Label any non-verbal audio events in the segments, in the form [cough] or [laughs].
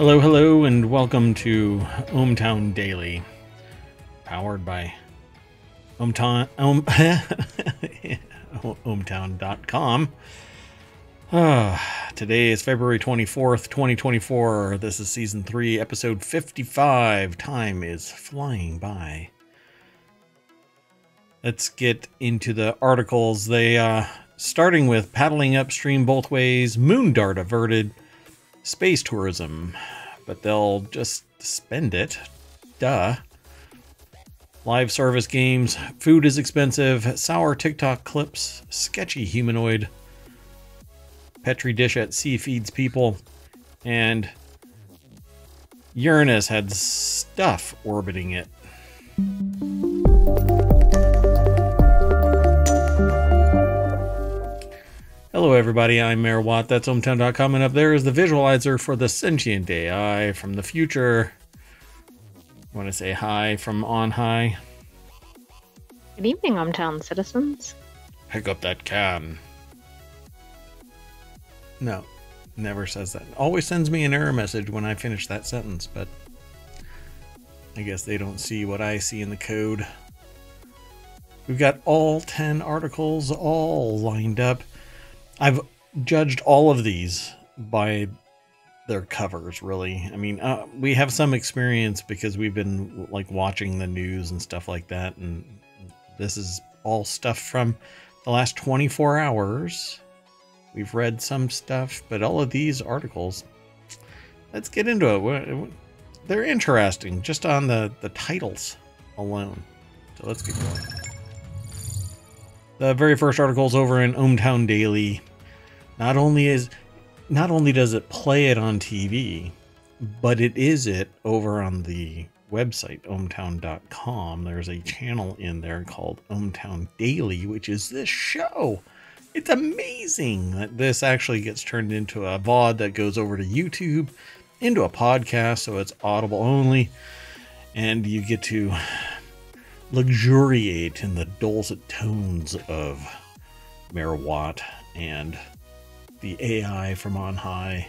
Hello, hello, and welcome to ohmTown Daily, powered by ohmTown, ohm, [laughs] ohmtown.com. Ah, today is February 24th, 2024. This is season 3, episode 55. Time is flying by. Let's get into the articles. They, uh, starting with paddling upstream both ways, moon dart averted, space tourism, but they'll just spend it. Duh. Live service games, food is expensive, sour TikTok clips, sketchy humanoid, Petri dish at sea feeds people, and Uranus had stuff orbiting it. Hello, everybody. I'm Mayor Watt. That's ohmtown.com. and up there is the visualizer for the sentient AI from the future. Want to say hi from on high? Good evening, ohmTown citizens. Pick up that can. No, never says that. Always sends me an error message when I finish that sentence, but I guess they don't see what I see in the code. We've got all 10 articles all lined up. I've judged all of these by their covers, really. I mean, uh, we have some experience because we've been like watching the news and stuff like that, and this is all stuff from the last 24 hours. We've read some stuff, but all of these articles, let's get into it. They're interesting just on the, the titles alone. So let's get going. The very first article is over in ohmTown Daily. Not only is not only does it play it on TV, but it is it over on the website ohmtown.com. There's a channel in there called ohmTown Daily, which is this show. It's amazing that this actually gets turned into a VOD that goes over to YouTube, into a podcast, so it's audible only, and you get to luxuriate in the dulcet tones of Mayor Watt and the AI from on high.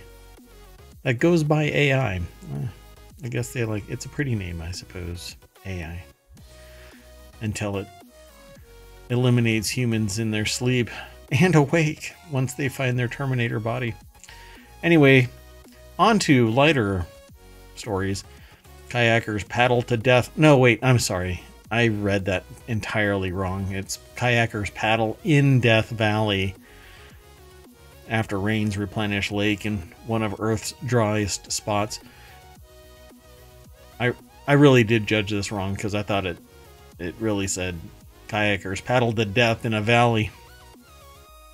That goes by AI. I guess they like it's a pretty name, I suppose. AI. Until it eliminates humans in their sleep and [laughs] awake once they find their Terminator body. Anyway, on to lighter stories. Kayakers paddle to death. No, wait, I'm sorry. I read that entirely wrong. It's kayakers paddle in Death Valley after rains replenish lake in one of Earth's driest spots. I I really did judge this wrong because I thought it it really said kayakers paddled to death in a valley.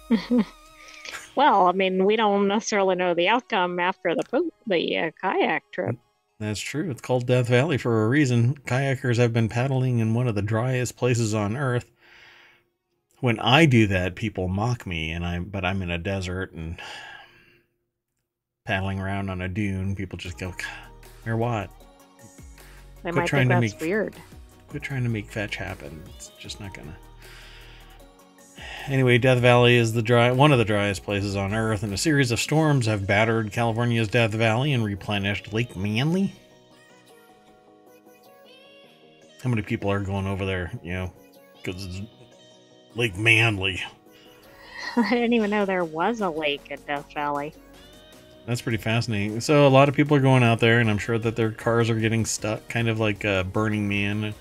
[laughs] well, I mean, we don't necessarily know the outcome after the the uh, kayak trip. That's true. It's called Death Valley for a reason. Kayakers have been paddling in one of the driest places on Earth. When I do that, people mock me, and I but I'm in a desert and paddling around on a dune. People just go, "Or what?" They quit might think that's make, weird. Quit trying to make fetch happen. It's just not gonna. Anyway, Death Valley is the dry one of the driest places on Earth, and a series of storms have battered California's Death Valley and replenished Lake Manly. How many people are going over there? You know, because it's Lake Manly. [laughs] I didn't even know there was a lake at Death Valley. That's pretty fascinating. So a lot of people are going out there, and I'm sure that their cars are getting stuck, kind of like uh, Burning Man.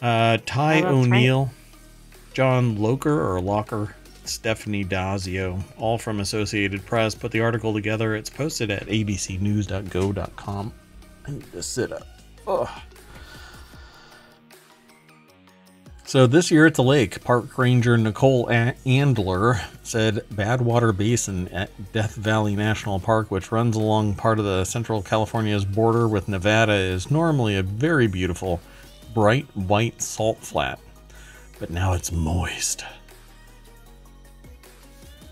Uh, Ty oh, O'Neill. Right John Loker or Locker, Stefanie Dazio, all from Associated Press, put the article together. It's posted at abcnews.go.com. I need to sit up. Ugh. So this year at the lake, park ranger Nicole Andler said Badwater Basin at Death Valley National Park, which runs along part of the Central California's border with Nevada, is normally a very beautiful, bright white salt flat but now it's moist.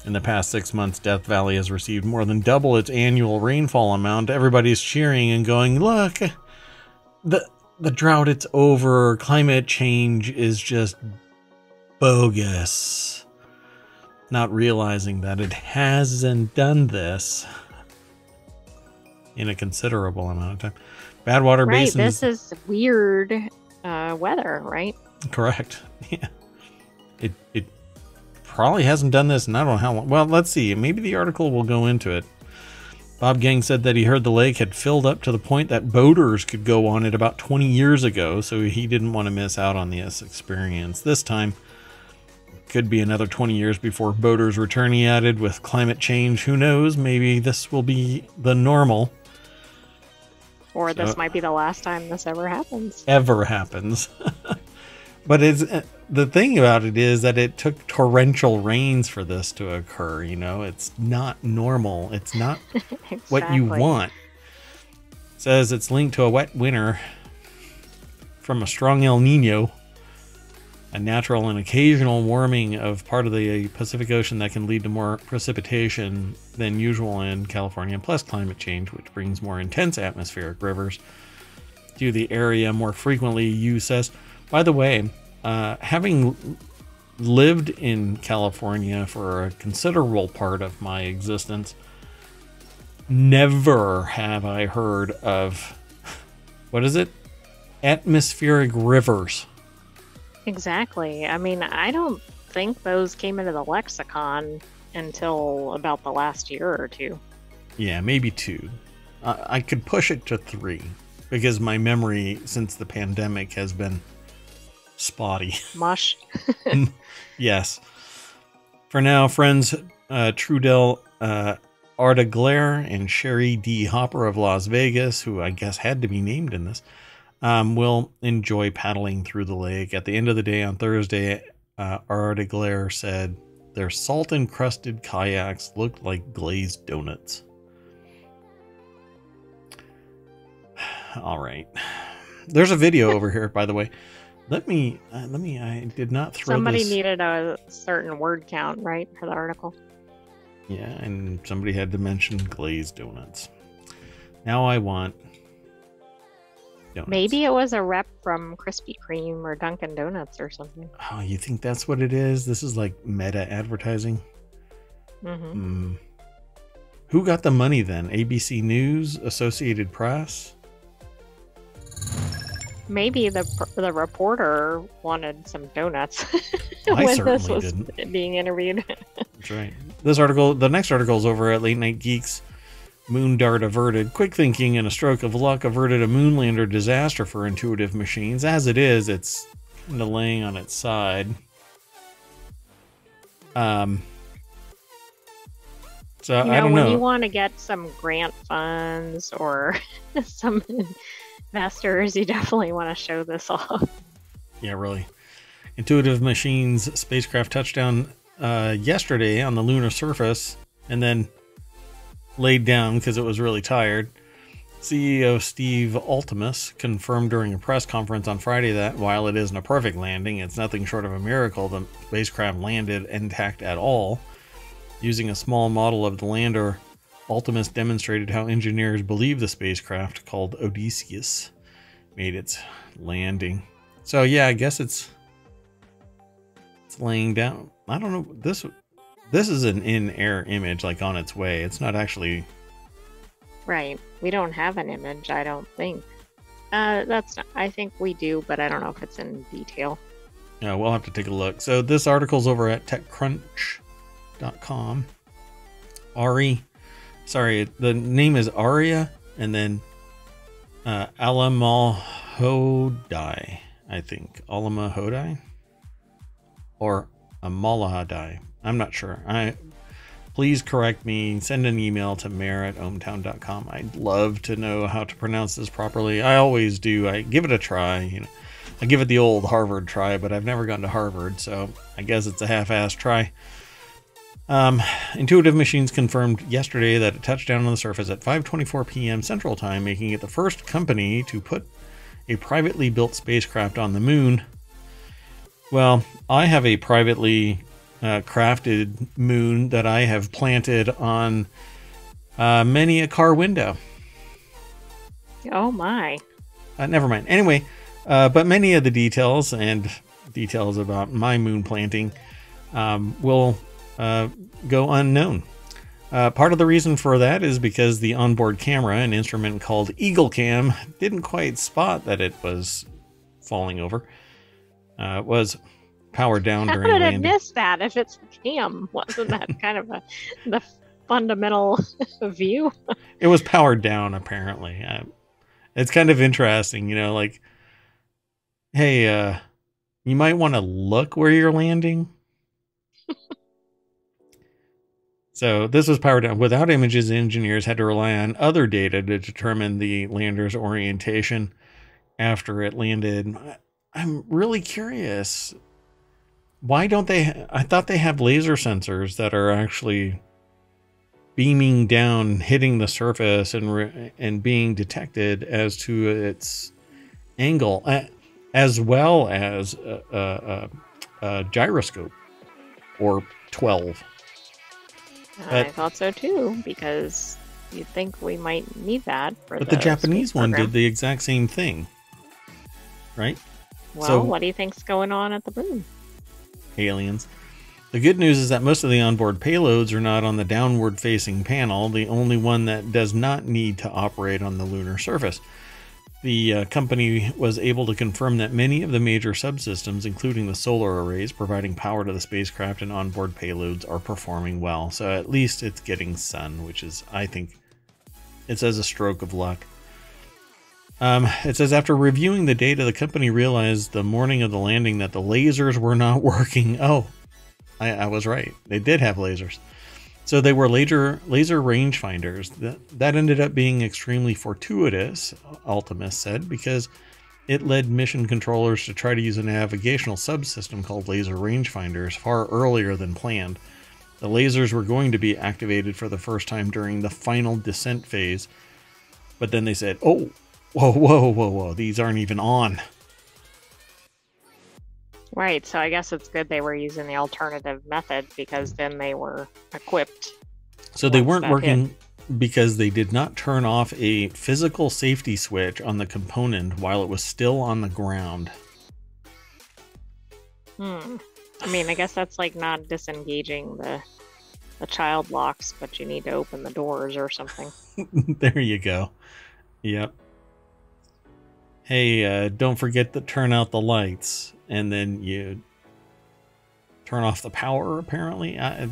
In the past six months, Death Valley has received more than double its annual rainfall amount. Everybody's cheering and going, look, the, the drought, it's over. Climate change is just bogus. Not realizing that it hasn't done this. in a considerable amount of time. Badwater right. Basin. This is weird uh, weather, right? Correct. [laughs] Yeah. It it probably hasn't done this, and I don't know how long. Well, let's see. Maybe the article will go into it. Bob Gang said that he heard the lake had filled up to the point that boaters could go on it about 20 years ago, so he didn't want to miss out on this experience. This time, could be another 20 years before boaters return, he added, with climate change. Who knows? Maybe this will be the normal. Or So- this might be the last time this ever happens. ever happens. [laughs] but it's uh, the thing about it is that it took torrential rains for this to occur. You know, it's not normal. It's not [laughs] what you Exactly. want. says it's linked to a wet winter from a strong El Nino, a natural and occasional warming of part of the Pacific Ocean that can lead to more precipitation than usual in California, plus climate change, which brings more intense atmospheric rivers to the area more frequently, Yu says. By the way, uh, having lived in California for a considerable part of my existence, never have I heard of what is it? Atmospheric rivers. Exactly. I mean, I don't think those came into the lexicon until about the last year or two. Yeah, maybe two. I I could push it to three because my memory since the pandemic has been spotty. Mush. [laughs] Yes. For now, friends uh, Trudell uh, Arda Glare and Sherry D. Hopper of Las Vegas, who I guess had to be named in this, um, will enjoy paddling through the lake. At the end of the day on Thursday, uh, Arda Glare said their salt encrusted kayaks looked like glazed donuts. [sighs] All right. [sighs] There's a video over here, by the way. Let me, uh, let me, I did not throw Somebody this. needed a certain word count, right, for the article. Yeah, and somebody had to mention glazed donuts. Now I want donuts. Maybe it was a rep from Krispy Kreme or Dunkin' Donuts or something. Oh, you think that's what it is? This is like meta advertising. hmm Hmm. Who got the money then? ABC News, Associated Press. Maybe the the reporter wanted some donuts [laughs] when this was didn't. being interviewed. That's right. This article, the next article is over at Late Night Geeks. Moon dart averted. Quick thinking and a stroke of luck averted a moonlander disaster for intuitive machines. As it is, it's kind of laying on its side. Um. So you know, I don't know. when you want to get some grant funds or [laughs] some investors, you definitely want to show this [laughs] off. Yeah, really. Intuitive Machines spacecraft touchdown uh, yesterday on the lunar surface and then laid down because it was really tired. CEO Steve Altemus confirmed during a press conference on Friday that while it isn't a perfect landing, it's nothing short of a miracle. The spacecraft landed intact at all. Using a small model of the lander, Altemus demonstrated how engineers believe the spacecraft, called Odysseus, made its landing. So yeah, I guess it's it's laying down. I don't know. This this is an in-air image, like on its way. It's not actually. Right. We don't have an image, I don't think. Uh, that's. Not, I think we do, but I don't know if it's in detail. Yeah, we'll have to take a look. So this article's over at TechCrunch.com. Ari, sorry, the name is Aria, and then uh, Alamahodai, I think. Alamahodai? Or Amalahadai. I'm not sure. I please correct me. Send an email to mayor at ohmtown.com. I'd love to know how to pronounce this properly. I always do. I give it a try. You know, I give it the old Harvard try, but I've never gone to Harvard, so I guess it's a half-assed try. Um, Intuitive Machines confirmed yesterday that it touched down on the surface at 5:24 p.m. Central Time, making it the first company to put a privately built spacecraft on the moon. Well, I have a privately uh, crafted moon that I have planted on uh, many a car window. Oh my. Uh, never mind. Anyway, uh, but many of the details and details about my moon planting um, will uh, go unknown. Uh, part of the reason for that is because the onboard camera, an instrument called Eagle Cam, didn't quite spot that it was falling over. Uh, it was powered down How during did it landing. miss that if it's cam? [laughs] Wasn't that kind of a the fundamental [laughs] view? It was powered down, apparently. Uh, it's kind of interesting, you know, like, hey, uh, you might want to look where you're landing. So this was powered down. Without images, engineers had to rely on other data to determine the lander's orientation after it landed. I'm really curious. Why don't they? I thought they have laser sensors that are actually beaming down, hitting the surface, and and being detected as to its angle, as well as a, a, a, gyroscope or twelve. I But- thought so too, because you'd think we might need that for But the the Japanese one program. did the exact same thing, right? Well, so- what do you think's going on at the moon? aliens. The good news is that most of the onboard payloads are not on the downward facing panel, the only one that does not need to operate on the lunar surface. The uh, company was able to confirm that many of the major subsystems, including the solar arrays providing power to the spacecraft and onboard payloads, are performing well. So at least it's getting sun, which is, I think, it says a stroke of luck. Um, it says after reviewing the data, the company realized the morning of the landing that the lasers were not [laughs] working. Oh, I, I was right. They did have lasers. So they were laser laser rangefinders. That that ended up being extremely fortuitous, Altemus said, because it led mission controllers to try to use a navigational subsystem called laser rangefinders far earlier than planned. The lasers were going to be activated for the first time during the final descent phase, but then they said, "Oh, whoa, whoa, whoa, whoa! These aren't even on." Right, so I guess it's good they were using the alternative method because then they were equipped. So they weren't working because they did not turn off a physical safety switch on the component while it was still on the ground. Hmm. I mean, I guess that's like not disengaging the the child locks, but you need to open the doors or something. [laughs] there you go. Yep. Hey, uh, don't forget to turn out the lights, and then you turn off the power. Apparently, I,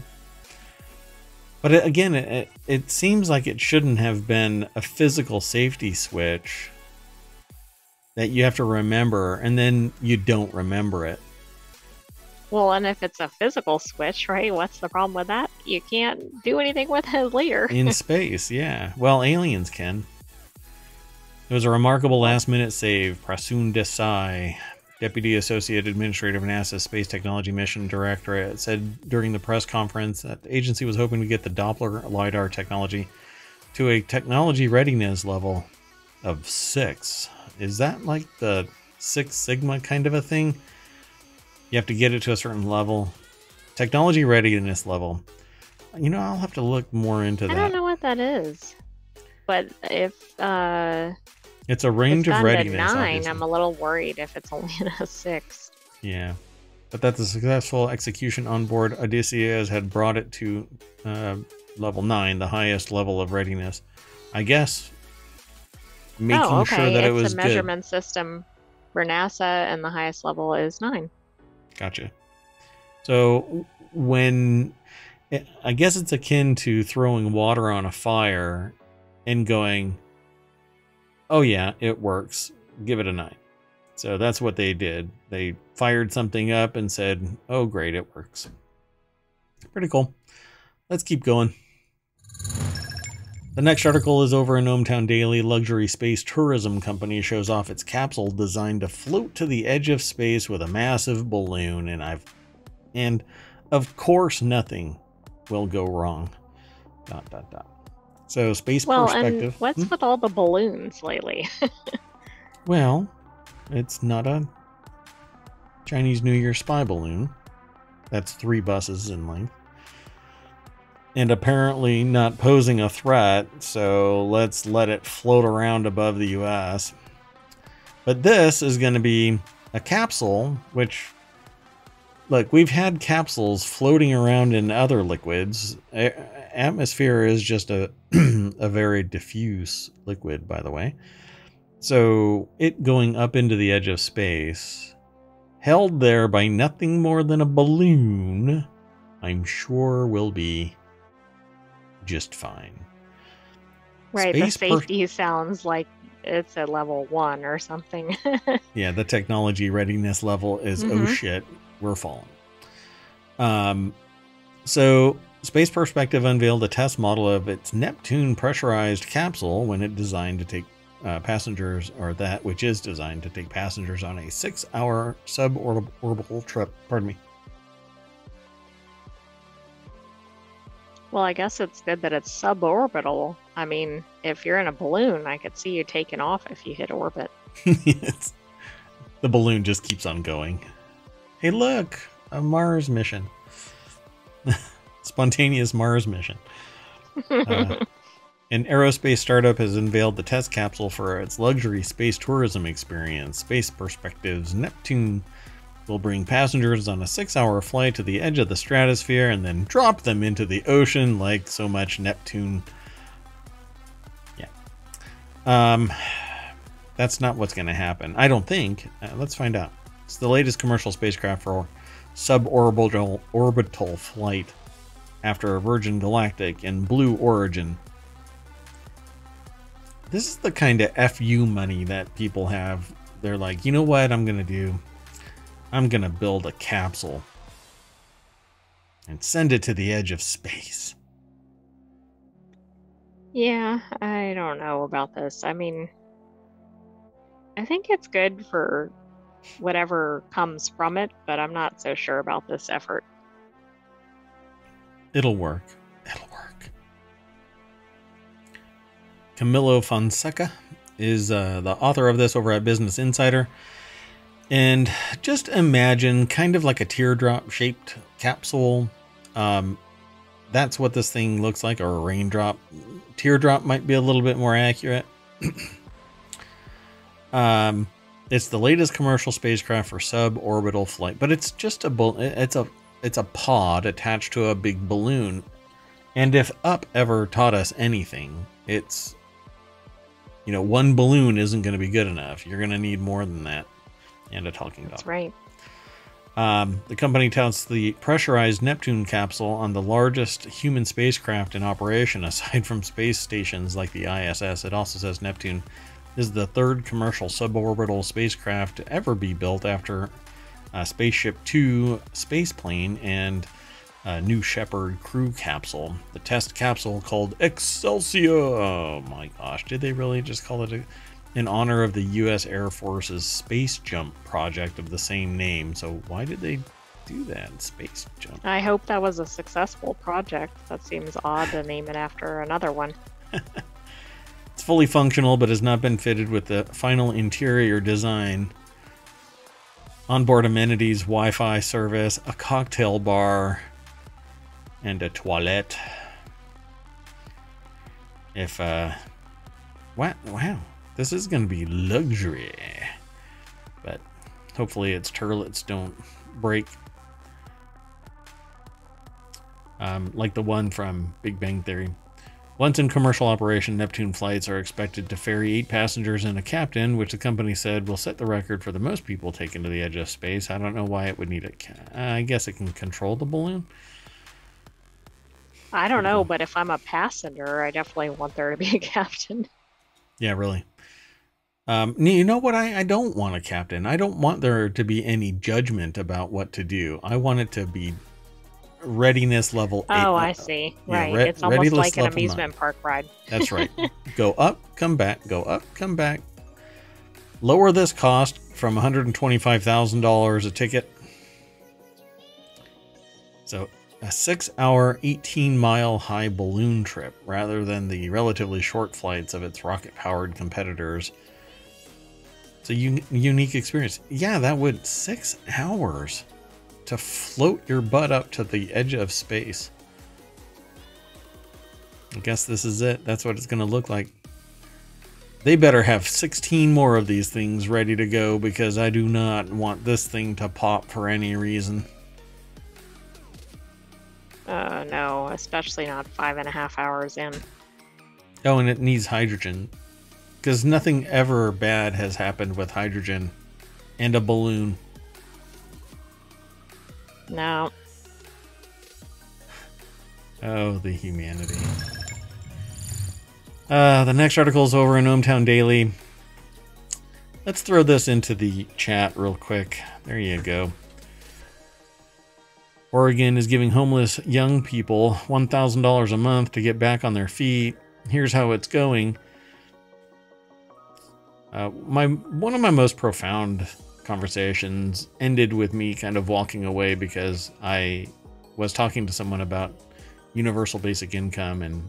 but it, again, it, it seems like it shouldn't have been a physical safety switch that you have to remember, and then you don't remember it. Well, and if it's a physical switch, right? What's the problem with that? You can't do anything with it later. in [laughs] space, yeah. Well, aliens can. It was a remarkable last minute save. Prasoon Desai, Deputy Associate Administrator of NASA's Space Technology Mission Directorate, said during the press conference that the agency was hoping to get the Doppler LiDAR technology to a technology readiness level of six. Is that like the Six Sigma kind of a thing? You have to get it to a certain level. Technology readiness level. You know, I'll have to look more into I that. I don't know what that is. But if uh It's a it's range of gone to readiness. nine, obviously. I'm a little worried if it's only [laughs] a six. Yeah. But that the successful execution on board Odysseus had brought it to uh, level 9, the highest level of readiness. I guess making oh, okay. sure that it's it was a good. measurement system for NASA, and the highest level is nine. Gotcha. So when I guess it's akin to throwing water on a fire and going, "Oh yeah, it works. Give it a 9." So that's what they did. They fired something up and said, "Oh great, it works." Pretty cool. Let's keep going. The next article is over in Ohmtown Daily. Luxury space tourism company shows off its capsule designed to float to the edge of space with a massive balloon, and I've and of course nothing will go wrong. Dot dot dot. So space Well, perspective. and what's Hmm? with all the balloons lately? [laughs] Well, it's not a Chinese New Year spy balloon. That's three buses in length. And apparently not posing a threat, so let's let it float around above the US. But this is going to be a capsule, which look, we've had capsules floating around in other liquids. Atmosphere is just a [clears throat] a very diffuse liquid, by the way. So it going up into the edge of space, held there by nothing more than a balloon, I'm sure will be just fine. Right, Space the per- safety sounds like it's at level one or something. [laughs] Yeah, the technology readiness level is oh Mhm. shit, we're falling. Um, so Space Perspective unveiled a test model of its Neptune pressurized capsule when it designed to take uh, passengers, or that which is designed to take passengers on a six-hour suborbital trip. Pardon me. well, I guess it's good that it's suborbital. I mean, if you're in a balloon, I could see you taking off if you hit orbit. [laughs] It's- the balloon just keeps on going. Hey, look, a Mars mission. [laughs] Spontaneous Mars mission. Uh, an aerospace startup has unveiled the test capsule for its luxury space tourism experience. Space Perspectives Neptune will bring passengers on a six hour flight to the edge of the stratosphere and then drop them into the ocean like so much Neptune. Yeah. Um, that's not what's going to happen. I don't think. Uh, let's find out. It's the latest commercial spacecraft for suborbital orbital flight after Virgin Galactic and Blue Origin. This is the kind of FU money that people have. They're like, you know what I'm going to do? I'm going to build a capsule and send it to the edge of space. Yeah, I don't know about this. I mean, I think it's good for whatever comes from it, but I'm not so sure about this effort. It'll work. It'll work. Camilo Fonseca is uh, the author of this over at Business Insider. And just imagine kind of like a teardrop shaped capsule. Um, that's what this thing looks like, or a raindrop. Teardrop might be a little bit more accurate. [clears throat] um, it's the latest commercial spacecraft for suborbital flight, but it's just a it's a it's a pod attached to a big balloon. And if up ever taught us anything, it's you know, one balloon isn't going to be good enough. You're going to need more than that. And a talking dog. That's right. Um, the company touts the pressurized Neptune capsule on the largest human spacecraft in operation [laughs] aside from space stations like the ISS. It also says Neptune is the third commercial suborbital spacecraft to ever be built after uh, Spaceship Two spaceplane and uh, New Shepard crew capsule. The test capsule called Excelsior. Oh my gosh, did they really just call it a, in honor of the U.S. Air Force's space jump project of the same name? So why did they do that? Space jump. I hope that was a successful project. That seems odd to name it after another one. [laughs] It's fully functional, but has not been fitted with the final interior design. Onboard amenities, Wi Fi service, a cocktail bar, and a toilet. If, uh, wow, wow, this is going to be luxury. But hopefully its turlets don't break. Um, like the one from Big Bang Theory. Once in commercial operation, Neptune flights are expected to ferry eight passengers and a captain, which the company said will set the record for the most people taken to the edge of space. I don't know why it would need a. I guess it can control the balloon. I don't know, but if I'm a passenger, I definitely want there to be a [laughs] captain. Yeah, really. Um, you know what? I, I don't want a captain. I don't want there to be any judgment about what to do. I want it to be readiness level. eight. Oh, I see. yeah, right. re- it's almost like an level nine. amusement park ride. That's right. [laughs] go up, come back, go up, come back. Lower this cost from $125,000 a ticket. So, a six hour, 18 mile high balloon trip rather than the relatively short flights of its rocket powered competitors. It's a un- unique experience. Yeah, that would six hours to float your butt up to the edge of space. I guess this is it. That's what it's going to look like. They better have 16 more of these things ready to go because I do not want this thing to pop for any reason. Uh, no, especially not five and a half hours in. Oh, and it needs hydrogen. Because nothing ever bad has happened with hydrogen and a balloon. No. Oh, the humanity. Uh, the next article is over in ohmTown Daily. Let's throw this into the chat real quick. There you go. Oregon is giving homeless young people $1,000 a month to get back on their feet. Here's how it's going. Uh, my one of my most profound conversations ended with me kind of walking away because I was talking to someone about universal basic income and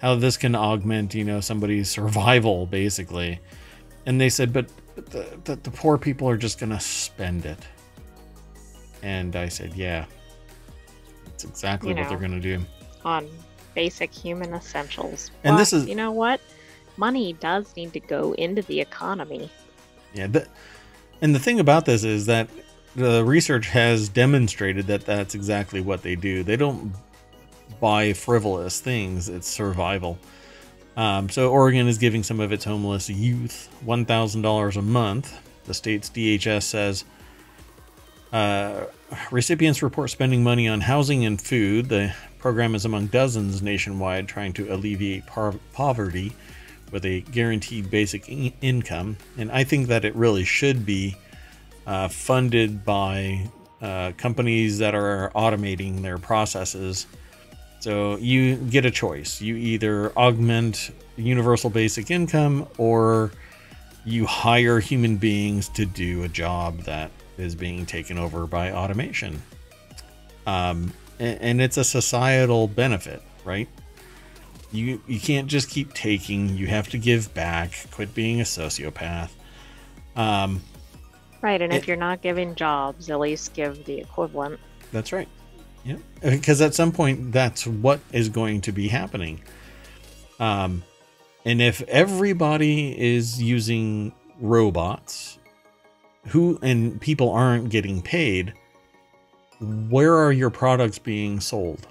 how this can augment, you know, somebody's survival basically. And they said, but, but the, the, the poor people are just going to spend it. And I said, yeah, that's exactly You what know. they're going to do. On basic human essentials. And this is- You know what? Money does need to go into the economy. Yeah, and the thing about this is that the research has demonstrated that that's exactly what they do. They don't buy frivolous things; it's survival. Um, so Oregon is giving some of its homeless youth one thousand dollars a month. The state's DHS says uh, recipients report spending money on housing and food. The program is among dozens nationwide trying to alleviate poverty with a guaranteed basic in- income. And I think that it really should be uh, funded by uh, companies that are automating their processes. So you get a choice. You either augment universal basic income or you hire human beings to do a job that is being taken over by automation. Um, a- and it's a societal benefit, right? You you can't just keep taking. You have to give back. Quit being a sociopath. Um, Right, and It- if you're not giving jobs, at least give the equivalent. That's right. Yeah, because at some point, that's what is going to be happening. Um, and if everybody is using robots, who and people aren't getting paid, where are your products being sold?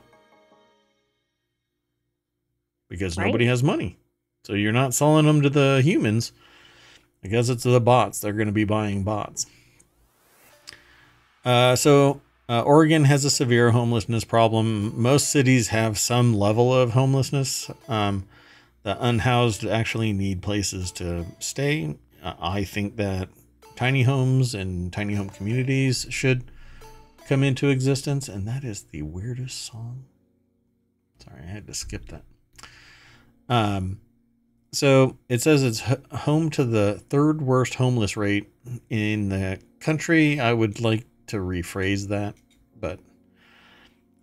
Because Right. nobody has money, so you're not selling them to the humans. I guess it's the bots. They're going to be buying bots. Uh, so uh, Oregon has a severe homelessness problem. Most cities have some level of homelessness. Um, the unhoused actually need places to stay. Uh, I think that tiny homes and tiny home communities should come into existence, and that is the weirdest song. Sorry, I had to skip that. Um, so it says it's home to the third worst homeless rate in the country. I would like to rephrase that, but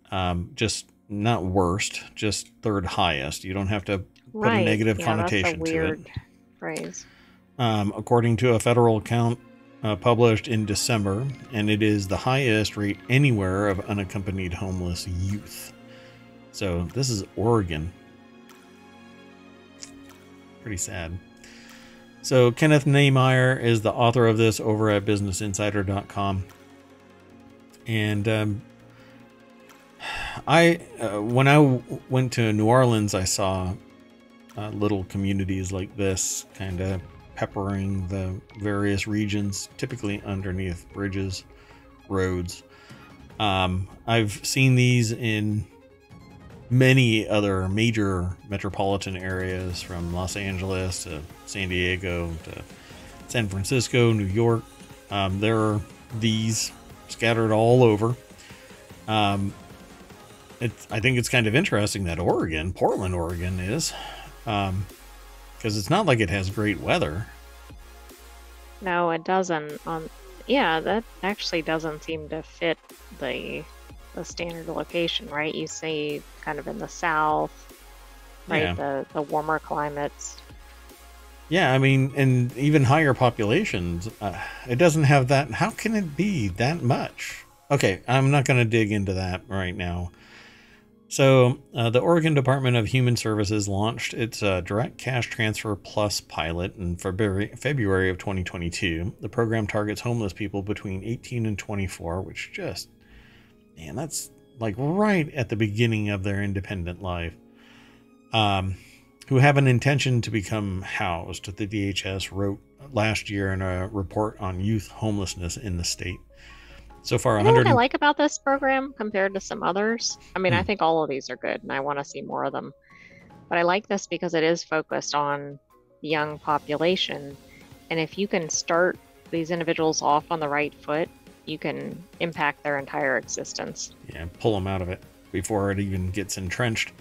um, just not worst, just third highest. You don't have to put a negative yeah, connotation that's a to it. weird phrase. um, according to a federal count uh, published in December, and it is the highest rate anywhere of unaccompanied homeless youth. So this is Oregon. Pretty sad. So Kenneth Niemeyer is the author of this over at BusinessInsider.com, and um, I uh, when I went to New Orleans, I saw uh, little communities like this kind of peppering the various regions, typically underneath bridges, roads. Um, I've seen these in many other major metropolitan areas from Los Angeles to San Diego to San Francisco, New York. Um, there are these scattered all over. Um, it's, I think it's kind of interesting that Oregon, Portland, Oregon, is um, because it's not like it has great weather. No, it doesn't. Um, yeah, that actually doesn't seem to fit the the standard location, right? You see, kind of in the south, right? Yeah. The the warmer climates. Yeah, I mean, and even higher populations, uh, it doesn't have that. How can it be that much? Okay, I'm not going to dig into that right now. So, uh, the Oregon Department of Human Services launched its uh, Direct Cash Transfer Plus pilot in February, February of 2022. The program targets homeless people between 18 and 24, which just, man, that's like right at the beginning of their independent life, um, who have an intention to become housed. The DHS wrote last year in a report on youth homelessness in the state. So far, You know what I like about this program compared to some others? I mean, I Hmm. think all of these are good and I want to see more of them. But I like this because it is focused on the young population. And if you can start these individuals off on the right foot, you can impact their entire existence. yeah, pull them out of it before it even gets entrenched.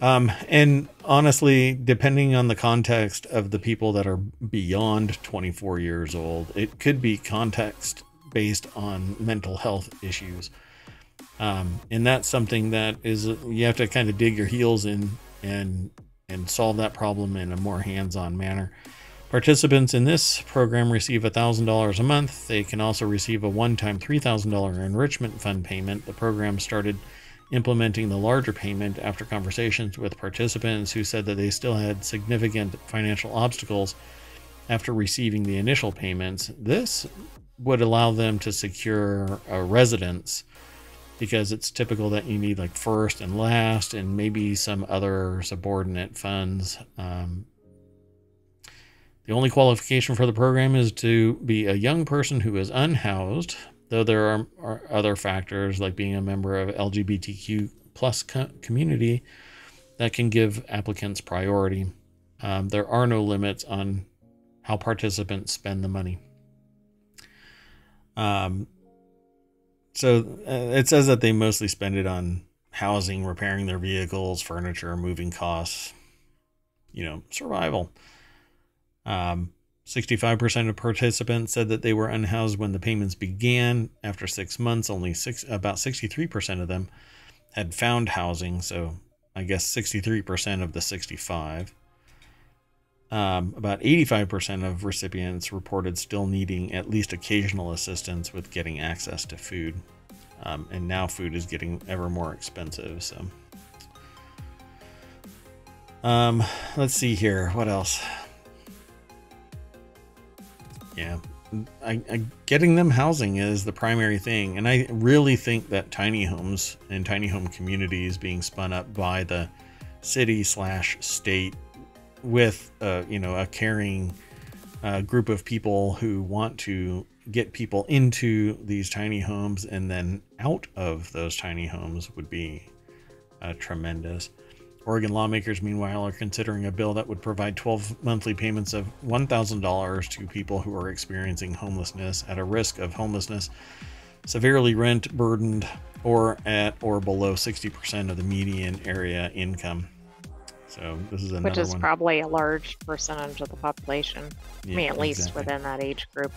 Um, and honestly, depending on the context of the people that are beyond 24 years old, it could be context based on mental health issues. Um, and that's something that is you have to kind of dig your heels in and and solve that problem in a more hands-on manner. Participants in this program receive $1,000 a month. They can also receive a one time $3,000 enrichment fund payment. The program started implementing the larger payment after conversations with participants who said that they still had significant financial obstacles after receiving the initial payments. This would allow them to secure a residence because it's typical that you need like first and last and maybe some other subordinate funds. Um, the only qualification for the program is to be a young person who is unhoused, though there are, are other factors like being a member of LGBTQ plus co- community that can give applicants priority. Um, there are no limits on how participants spend the money. Um, so uh, it says that they mostly spend it on housing, repairing their vehicles, furniture, moving costs, you know, survival. Um, 65% of participants said that they were unhoused when the payments began. After six months, only six, about 63% of them had found housing. So I guess 63% of the 65. Um, about 85% of recipients reported still needing at least occasional assistance with getting access to food. Um, and now food is getting ever more expensive. So, um, let's see here. What else? Yeah, I, I, getting them housing is the primary thing, and I really think that tiny homes and tiny home communities being spun up by the city slash state with uh, you know a caring uh, group of people who want to get people into these tiny homes and then out of those tiny homes would be uh, tremendous. Oregon lawmakers, meanwhile, are considering a bill that would provide 12 monthly payments of $1,000 to people who are experiencing homelessness at a risk of homelessness, severely rent burdened, or at or below 60% of the median area income. So this is another which is one. probably a large percentage of the population. I mean, at least exactly. within that age group.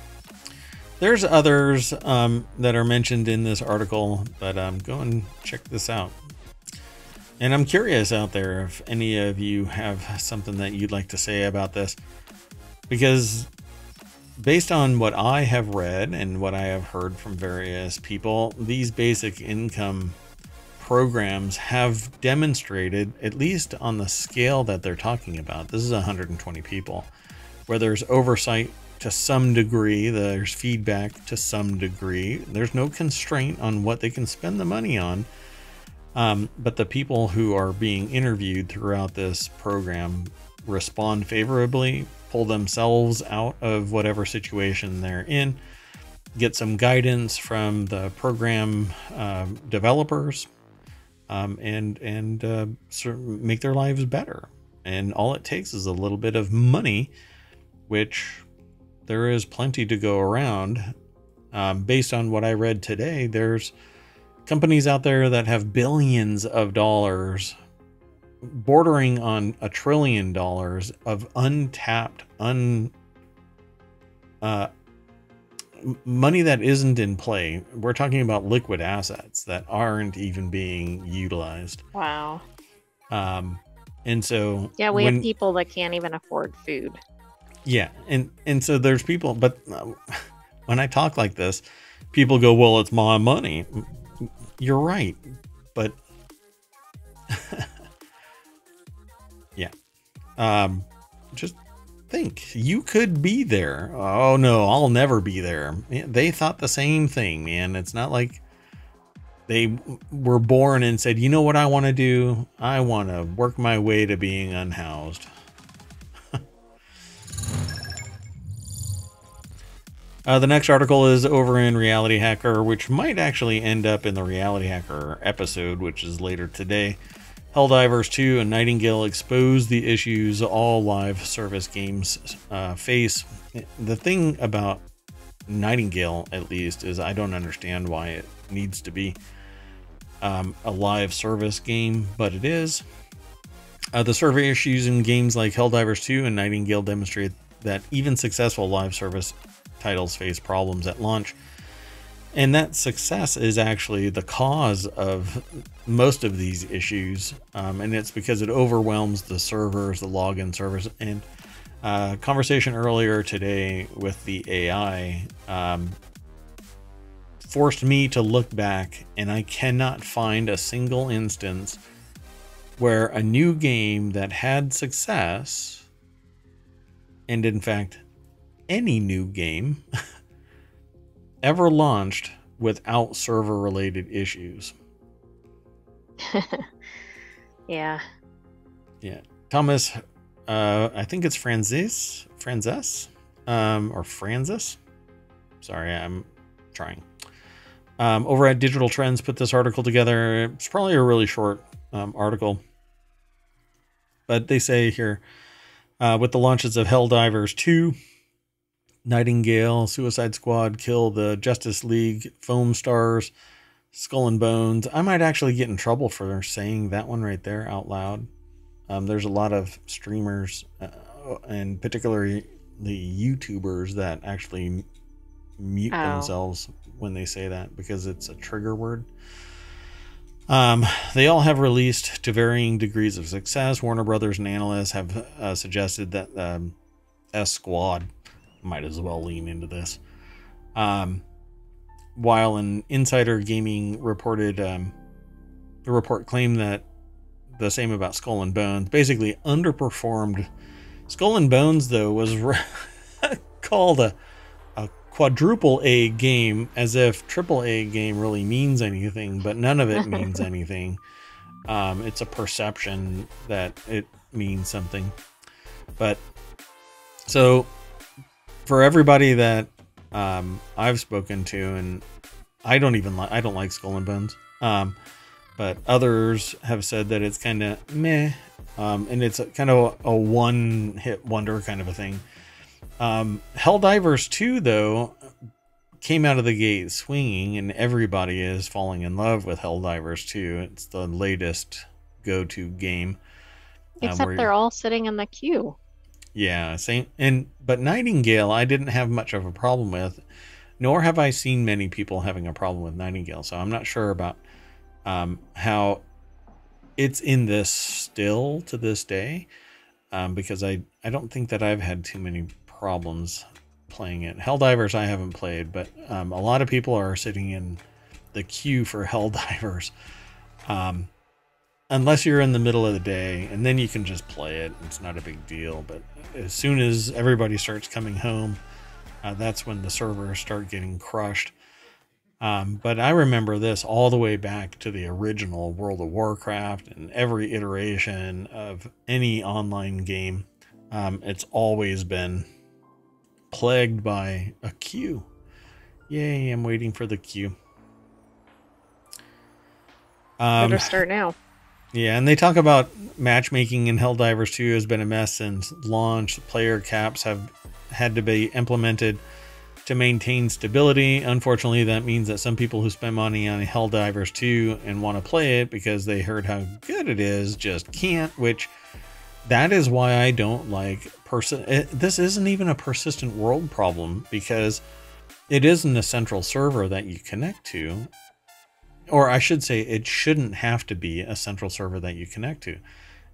There's others um, that are mentioned in this article, but um, go and check this out. And I'm curious out there if any of you have something that you'd like to say about this, because based on what I have read and what I have heard from various people, these basic income programs have demonstrated, at least on the scale that they're talking about, this is 120 people, where there's oversight to some degree, there's feedback to some degree, there's no constraint on what they can spend the money on. Um, but the people who are being interviewed throughout this program respond favorably, pull themselves out of whatever situation they're in, get some guidance from the program um, developers, um, and and uh, make their lives better. And all it takes is a little bit of money, which there is plenty to go around. Um, based on what I read today, there's companies out there that have billions of dollars, bordering on a trillion dollars of untapped, un uh, money that isn't in play. We're talking about liquid assets that aren't even being utilized. Wow. Um, and so Yeah, we when- have people that can't even afford food. yeah, and and so there's people, but uh, [laughs] when I talk like this, people go, "Well, it's my money." You're right, but [laughs] yeah, um, just think you could be there. Oh no, I'll never be there. They thought the same thing, man. It's not like they were born and said, you know what I want to do? I want to work my way to being unhoused. Uh, the next article is over in Reality Hacker, which might actually end up in the Reality Hacker episode, which is later today. Helldivers 2 and Nightingale expose the issues all live service games uh, face. The thing about Nightingale, at least, is I don't understand why it needs to be um, a live service game, but it is. Uh, the survey issues in games like Helldivers 2 and Nightingale demonstrate that even successful live service titles face problems at launch. And that success is actually the cause of most of these issues. Um, and it's because it overwhelms the servers, the login servers. And uh, conversation earlier today with the AI um, forced me to look back, and I cannot find a single instance where a new game that had success, and in fact, any new game, [laughs] ever launched without server related issues. [laughs] yeah. Yeah. Thomas, uh, I think it's Francis, Frances, um, or Francis. Sorry, I'm trying. Um, over at Digital Trends, put this article together. It's probably a really short um, article, but they say here uh, with the launches of Helldivers 2, Nightingale, Suicide Squad, Kill the Justice League, Foamstars, Skull and Bones. I might actually get in trouble for saying that one right there out loud. Um, there's a lot of streamers, uh, and particularly the YouTubers, that actually mute oh. themselves when they say that because it's a trigger word. Um, they all have released to varying degrees of success. Warner Brothers and analysts have uh, suggested that um, S Squad might as well lean into this. Um, while an insider gaming reported, um, the report claimed that the same about Skull and Bones, basically underperformed. Skull and Bones, though, was [laughs] called a quadruple A game as if triple A game really means anything, but none of it means [laughs] anything. Um, it's a perception that it means something. But so for everybody that um, I've spoken to, and I don't even like, I don't like Skull and Bones. Um, but others have said that it's kind of meh, um, and it's kind of a, a one hit wonder kind of a thing. Um, Helldivers 2, though, came out of the gate swinging, and everybody is falling in love with Helldivers 2. It's the latest go to game. Uh, Except they're all sitting in the queue. Yeah, same. And but Nightingale, I didn't have much of a problem with, nor have I seen many people having a problem with Nightingale. So I'm not sure about um, how it's in this still to this day, um, because I I don't think that I've had too many problems playing it. Helldivers I haven't played, but um, a lot of people are sitting in the queue for [laughs] Helldivers. Um, unless you're in the middle of the day, and then you can just play it. It's not a big deal. But as soon as everybody starts coming home, uh, that's when the servers start getting crushed. Um, but I remember this all the way back to the original World of Warcraft and every iteration of any online game. Um, it's always been plagued by a queue. Yay, I'm waiting for the queue. Um, Better start now. Yeah, and they talk about matchmaking in Helldivers 2 has been a mess since launch. Player caps have had to be implemented to maintain stability. Unfortunately, that means that some people who spend money on Helldivers 2 and want to play it because they heard how good it is just can't, which that is why I don't like person. Eh, this isn't even a persistent world problem because it isn't a central server that you connect to. Or I should say, it shouldn't have to be a central server that you connect to.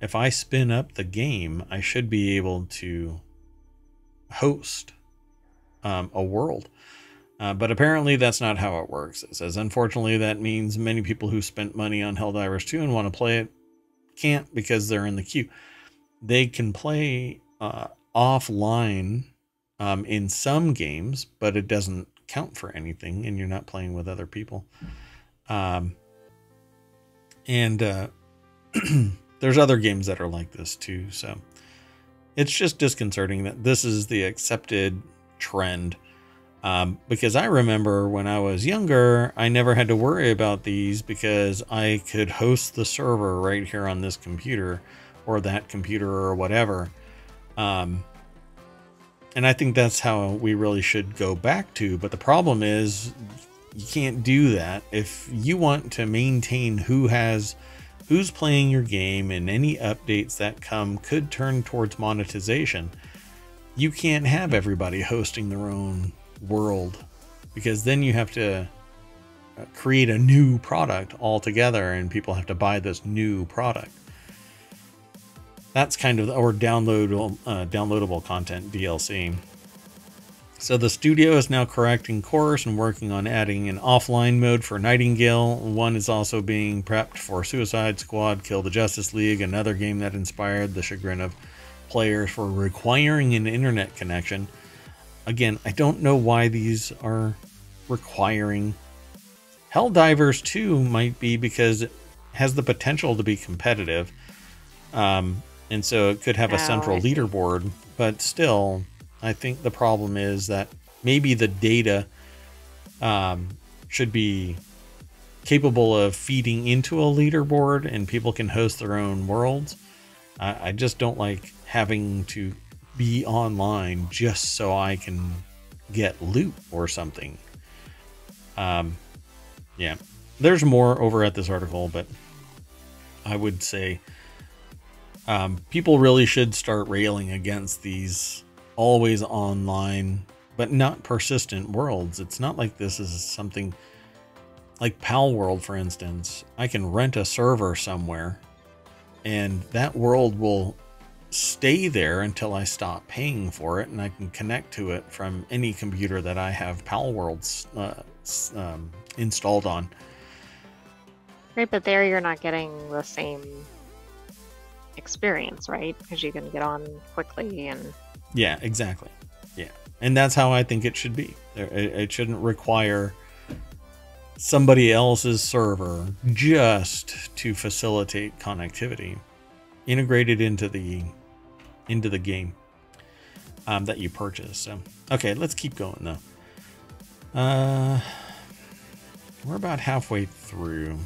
If I spin up the game, I should be able to host um, a world. Uh, but apparently, that's not how it works. It says, unfortunately, that means many people who spent money on Helldivers 2 and want to play it can't because they're in the queue they can play uh, offline um, in some games, but it doesn't count for anything, and you're not playing with other people. Um, And uh, [clears throat] there's other games that are like this too. So it's just disconcerting that this is the accepted trend. Um, because I remember when I was younger, I never had to worry about these because I could host the server right here on this computer or that computer or whatever. Um, and I think that's how we really should go back to. But the problem is, you can't do that. If you want to maintain who has who's playing your game and any updates that come could turn towards monetization, you can't have everybody hosting their own world because then you have to uh, create a new product altogether and people have to buy this new product that's kind of or downloadable uh, downloadable content DLC. So the studio is now correcting course and working on adding an offline mode for Nightingale. One is also being prepped for Suicide Squad, Kill the Justice League, another game that inspired the chagrin of players for requiring an internet connection. Again, I don't know why these are requiring. Helldivers 2 might be because it has the potential to be competitive. Um, and so it could have a oh, central leaderboard but still i think the problem is that maybe the data um, should be capable of feeding into a leaderboard and people can host their own worlds. I, I just don't like having to be online just so i can get loot or something. Um yeah. There's more over at this article but i would say um, people really should start railing against these always online but not persistent worlds. It's not like this is something like Palworld, for instance. I can rent a server somewhere and that world will stay there until I stop paying for it and I can connect to it from any computer that I have Palworlds uh, um, installed on. Right, but there you're not getting the same experience, right? Because you can get on quickly and. Yeah, exactly. Yeah, and that's how I think it should be. It shouldn't require somebody else's server just to facilitate connectivity integrated into the into the game um, that you purchase. So, okay, let's keep going though. Uh, we're about halfway through.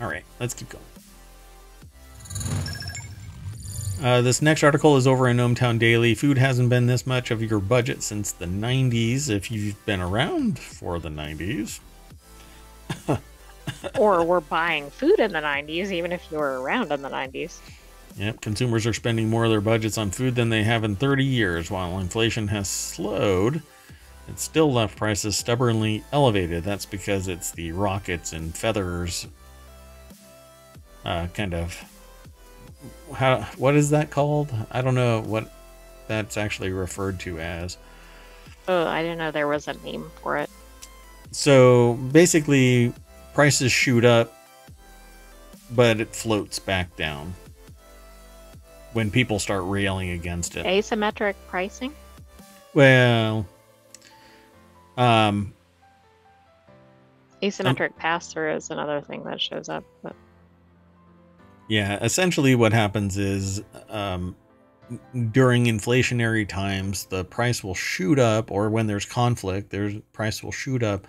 All right, let's keep going. Uh, this next article is over in ohmTown Daily. Food hasn't been this much of your budget since the 90s, if you've been around for the 90s. [laughs] or were buying food in the 90s, even if you were around in the 90s. Yep, consumers are spending more of their budgets on food than they have in 30 years. While inflation has slowed, it still left prices stubbornly elevated. That's because it's the rockets and feathers uh, kind of how what is that called? I don't know what that's actually referred to as. Oh, I didn't know there was a name for it. So basically, prices shoot up, but it floats back down when people start railing against it. Asymmetric pricing. Well, um, asymmetric um, pass through is another thing that shows up, but. Yeah, essentially what happens is um, during inflationary times, the price will shoot up, or when there's conflict, their price will shoot up,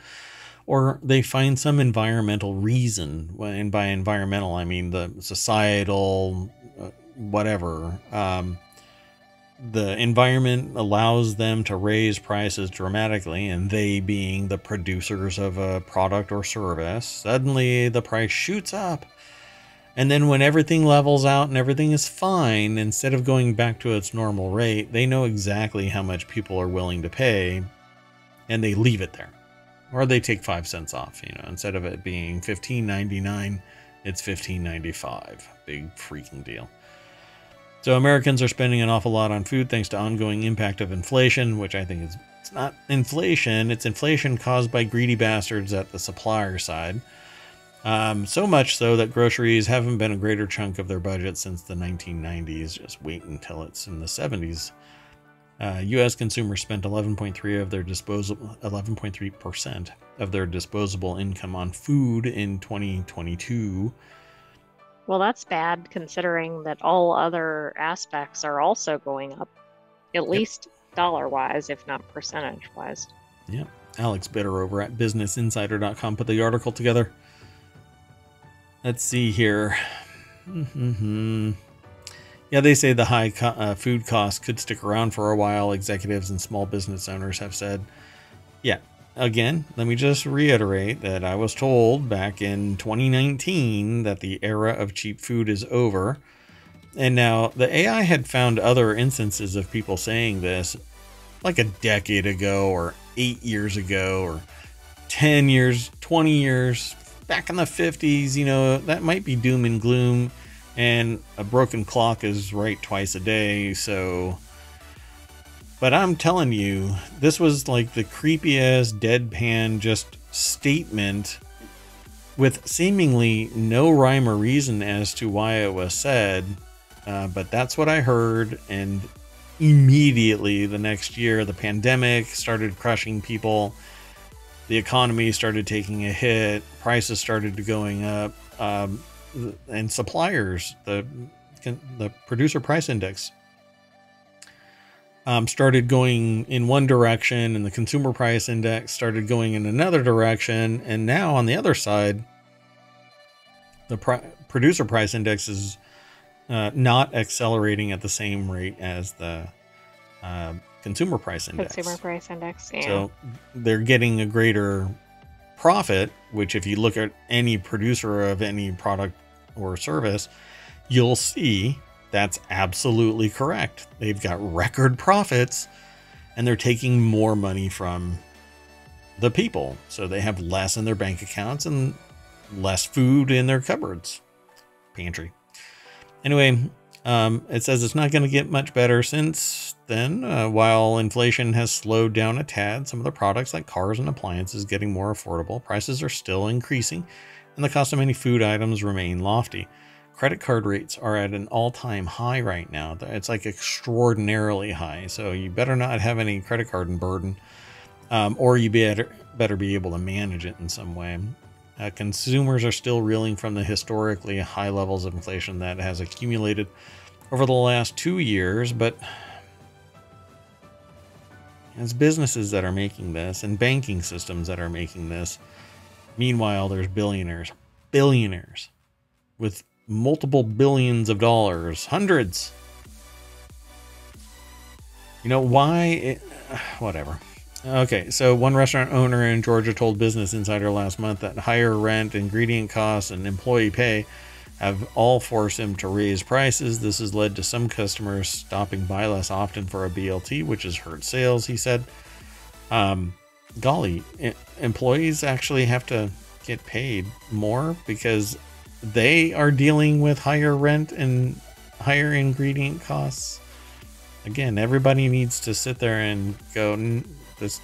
or they find some environmental reason. And by environmental, I mean the societal, uh, whatever. Um, the environment allows them to raise prices dramatically, and they being the producers of a product or service, suddenly the price shoots up and then when everything levels out and everything is fine, instead of going back to its normal rate, they know exactly how much people are willing to pay and they leave it there. Or they take 5 cents off, you know, instead of it being 15.99, it's 15.95. Big freaking deal. So Americans are spending an awful lot on food thanks to ongoing impact of inflation, which I think is it's not inflation, it's inflation caused by greedy bastards at the supplier side. Um, so much so that groceries haven't been a greater chunk of their budget since the 1990s. Just wait until it's in the 70s. Uh, U.S. consumers spent 11.3 of their disposable 11.3 percent of their disposable income on food in 2022. Well, that's bad considering that all other aspects are also going up, at least dollar wise, if not percentage wise. Yep. Alex Bitter over at BusinessInsider.com put the article together. Let's see here. Mm-hmm. Yeah, they say the high co- uh, food costs could stick around for a while. Executives and small business owners have said. Yeah, again, let me just reiterate that I was told back in 2019 that the era of cheap food is over. And now the AI had found other instances of people saying this like a decade ago or eight years ago or 10 years, 20 years, back in the 50s, you know, that might be doom and gloom. And a broken clock is right twice a day. So, but I'm telling you, this was like the creepiest deadpan just statement with seemingly no rhyme or reason as to why it was said. Uh, but that's what I heard. And immediately the next year, the pandemic started crushing people. The economy started taking a hit. Prices started to going up. Um, and suppliers, the the producer price index, um, started going in one direction, and the consumer price index started going in another direction. And now on the other side, the producer price index is uh, not accelerating at the same rate as the uh, consumer price index. Consumer price index. Yeah. So they're getting a greater profit, which if you look at any producer of any product or service, you'll see that's absolutely correct. They've got record profits and they're taking more money from the people. So they have less in their bank accounts and less food in their cupboards, pantry. Anyway, um, it says it's not going to get much better since then. Uh, while inflation has slowed down a tad, some of the products like cars and appliances getting more affordable, prices are still increasing, and the cost of many food items remain lofty. Credit card rates are at an all-time high right now. It's like extraordinarily high. So you better not have any credit card burden, um, or you better better be able to manage it in some way. Uh, consumers are still reeling from the historically high levels of inflation that has accumulated over the last two years, but it's businesses that are making this and banking systems that are making this. Meanwhile, there's billionaires, billionaires with multiple billions of dollars, hundreds. You know why? It, whatever. Okay, so one restaurant owner in Georgia told Business Insider last month that higher rent, ingredient costs, and employee pay have all forced him to raise prices. This has led to some customers stopping by less often for a BLT, which has hurt sales, he said. Um, golly, employees actually have to get paid more because they are dealing with higher rent and higher ingredient costs. Again, everybody needs to sit there and go, this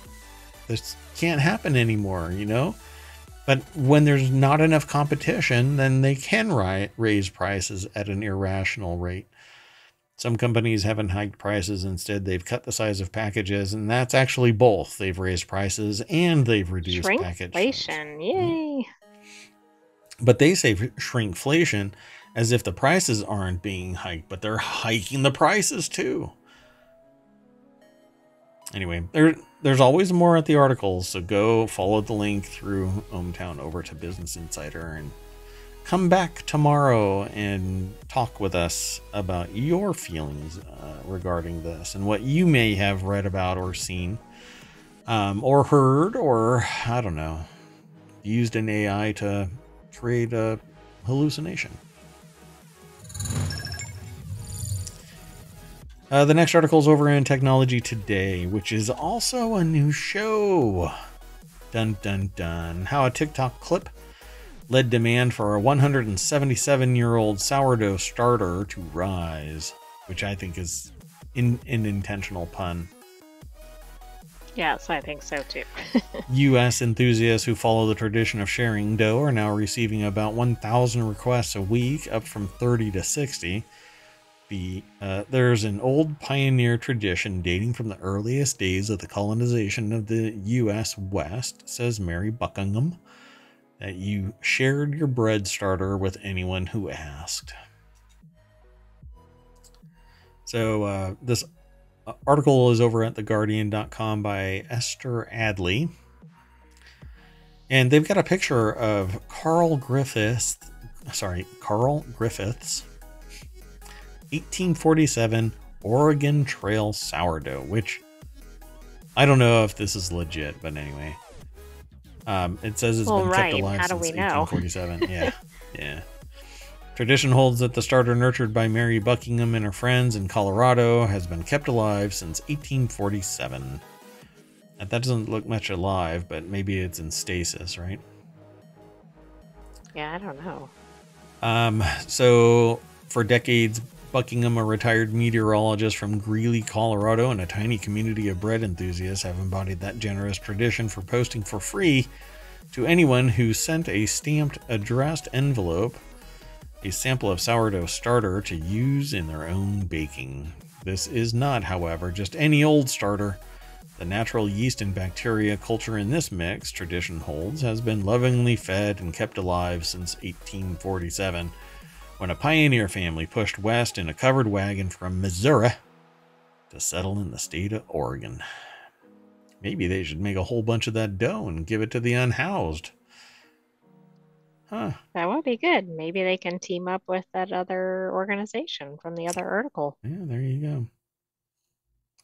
this can't happen anymore, you know? But when there's not enough competition, then they can ri- raise prices at an irrational rate. Some companies haven't hiked prices. Instead, they've cut the size of packages, and that's actually both. They've raised prices and they've reduced package. Shrinkflation, yay! Mm. But they say shrinkflation as if the prices aren't being hiked, but they're hiking the prices too. Anyway, there there's always more at the articles, so go follow the link through ohmTown over to Business Insider and come back tomorrow and talk with us about your feelings uh, regarding this and what you may have read about or seen um, or heard or I don't know used an AI to create a hallucination. Uh, the next article is over in Technology Today, which is also a new show. Dun dun dun. How a TikTok clip led demand for a 177 year old sourdough starter to rise, which I think is in, an intentional pun. Yes, I think so too. [laughs] U.S. enthusiasts who follow the tradition of sharing dough are now receiving about 1,000 requests a week, up from 30 to 60. The uh, there's an old pioneer tradition dating from the earliest days of the colonization of the U.S. West, says Mary Buckingham, that you shared your bread starter with anyone who asked. So uh, this article is over at theguardian.com by Esther Addley. And they've got a picture of Carl Griffiths, sorry, Carl Griffiths 1847 Oregon Trail sourdough, which I don't know if this is legit, but anyway. Um, it says it's Well, been right. kept alive How since we know? 1847. [laughs] yeah, yeah. Tradition holds that the starter nurtured by Mary Buckingham and her friends in Colorado has been kept alive since 1847. That doesn't look much alive, but maybe it's in stasis, right? Yeah, I don't know. Um, so for decades, Buckingham, a retired meteorologist from Greeley, Colorado, and a tiny community of bread enthusiasts have embodied that generous tradition for posting for free to anyone who sent a stamped addressed envelope a sample of sourdough starter to use in their own baking. This is not, however, just any old starter. The natural yeast and bacteria culture in this mix, tradition holds, has been lovingly fed and kept alive since 1847, when a pioneer family pushed west in a covered wagon from Missouri to settle in the state of Oregon. Maybe they should make a whole bunch of that dough and give it to the unhoused. Huh. That would be good. Maybe they can team up with that other organization from the other article. Yeah, there you go.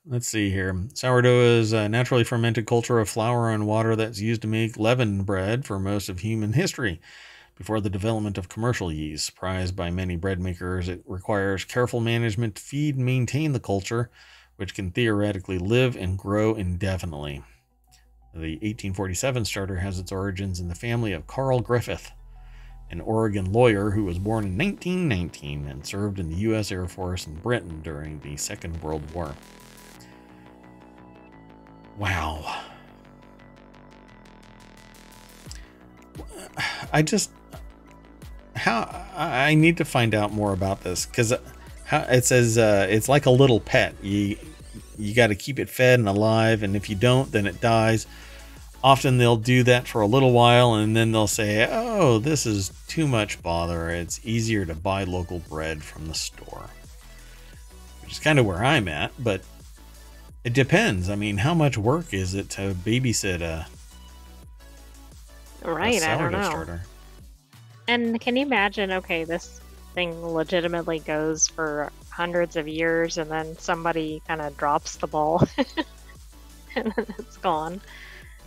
Let's see here. Sourdough is a naturally fermented culture of flour and water that's used to make leavened bread for most of human history. Before the development of commercial yeast, prized by many bread makers, it requires careful management to feed and maintain the culture, which can theoretically live and grow indefinitely. The 1847 starter has its origins in the family of Carl Griffith, an Oregon lawyer who was born in 1919 and served in the U.S. Air Force in Britain during the Second World War. Wow. I just how I need to find out more about this because it says uh, it's like a little pet. You you got to keep it fed and alive, and if you don't, then it dies. Often they'll do that for a little while, and then they'll say, "Oh, this is too much bother. It's easier to buy local bread from the store," which is kind of where I'm at. But it depends. I mean, how much work is it to babysit a, a Right, I don't know. starter? And can you imagine? Okay, this thing legitimately goes for hundreds of years, and then somebody kind of drops the ball, [laughs] and then it's gone.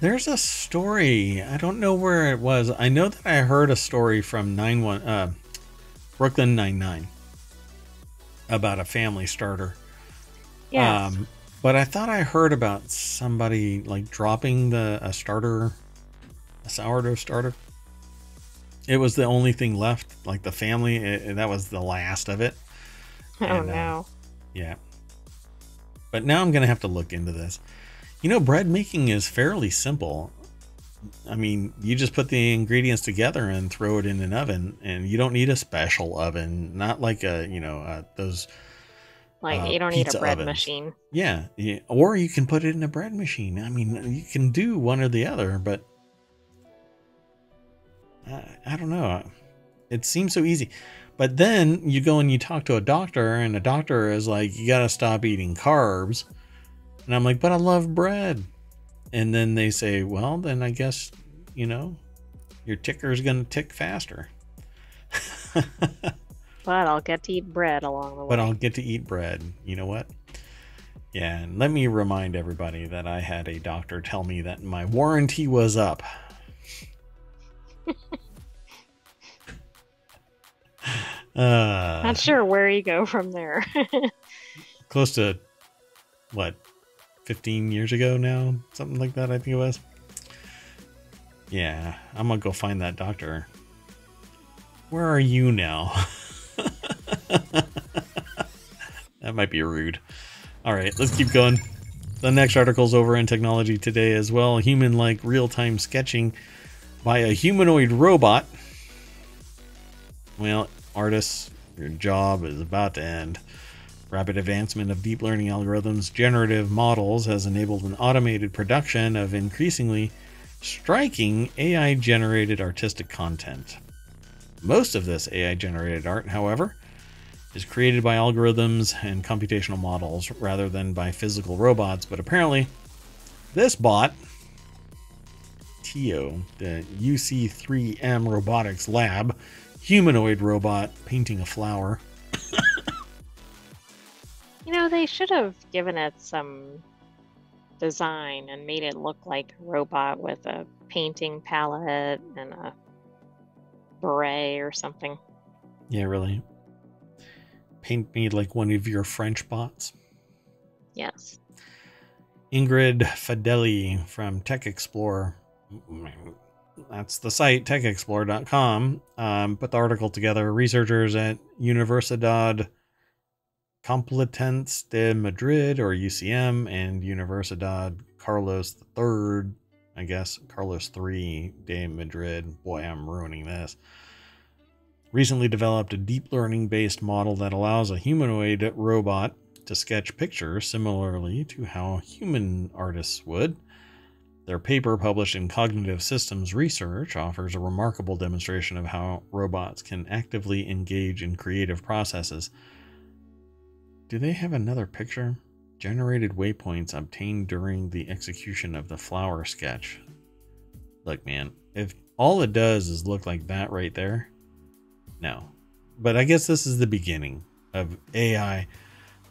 There's a story. I don't know where it was. I know that I heard a story from nine one uh, Brooklyn Nine Nine about a family starter. Yes. Um, but I thought I heard about somebody like dropping the a starter, a sourdough starter. It was the only thing left. Like the family, it, that was the last of it. [laughs] oh and, uh, no. Yeah. But now I'm going to have to look into this. You know, bread making is fairly simple. I mean, you just put the ingredients together and throw it in an oven, and you don't need a special oven, not like a, you know, uh, those. Like uh, you don't need a bread ovens. machine. Yeah, yeah, or you can put it in a bread machine. I mean, you can do one or the other, but I, I don't know. It seems so easy. But then you go and you talk to a doctor, and the doctor is like, you got to stop eating carbs. And I'm like, but I love bread. And then they say, well, then I guess, you know, your ticker is going to tick faster. [laughs] But I'll get to eat bread along the way. but I'll get to eat bread. You know what? Yeah, and let me remind everybody that I had a doctor tell me that my warranty was up. Uh, Not sure where you go from there. [laughs] close to what 15 years ago now? Something like that i think it was. Yeah i'm gonna go find that doctor. Where are you now? [laughs] That might be rude. All right let's keep going. The next article's over in technology today as well. Human like real-time sketching by a humanoid robot well artists your job is about to end Rapid advancement of deep learning algorithms, generative models has enabled an automated production of increasingly striking AI generated artistic content. Most of this AI generated art, however, is created by algorithms and computational models rather than by physical robots, but apparently this bot, The UC3M Robotics Lab, humanoid robot painting a flower, You know, they should have given it some design and made it look like a robot with a painting palette and a beret or something. Yeah, really. Paint me like one of your French bots. Yes. Ingrid Fadelli from Tech Explorer. That's the site, techexplorer.com. Um, put the article together. Researchers at Universidad Complutense de Madrid, or UCM, and Universidad Carlos III, I guess, Carlos III de Madrid. Boy, I'm ruining this. Recently developed a deep learning based model that allows a humanoid robot to sketch pictures similarly to how human artists would. Their paper, published in Cognitive Systems Research, offers a remarkable demonstration of how robots can actively engage in creative processes. Do they have another picture? Generated waypoints obtained during the execution of the flower sketch. Look, man, if all it does is look like that right there, no. But I guess this is the beginning of AI,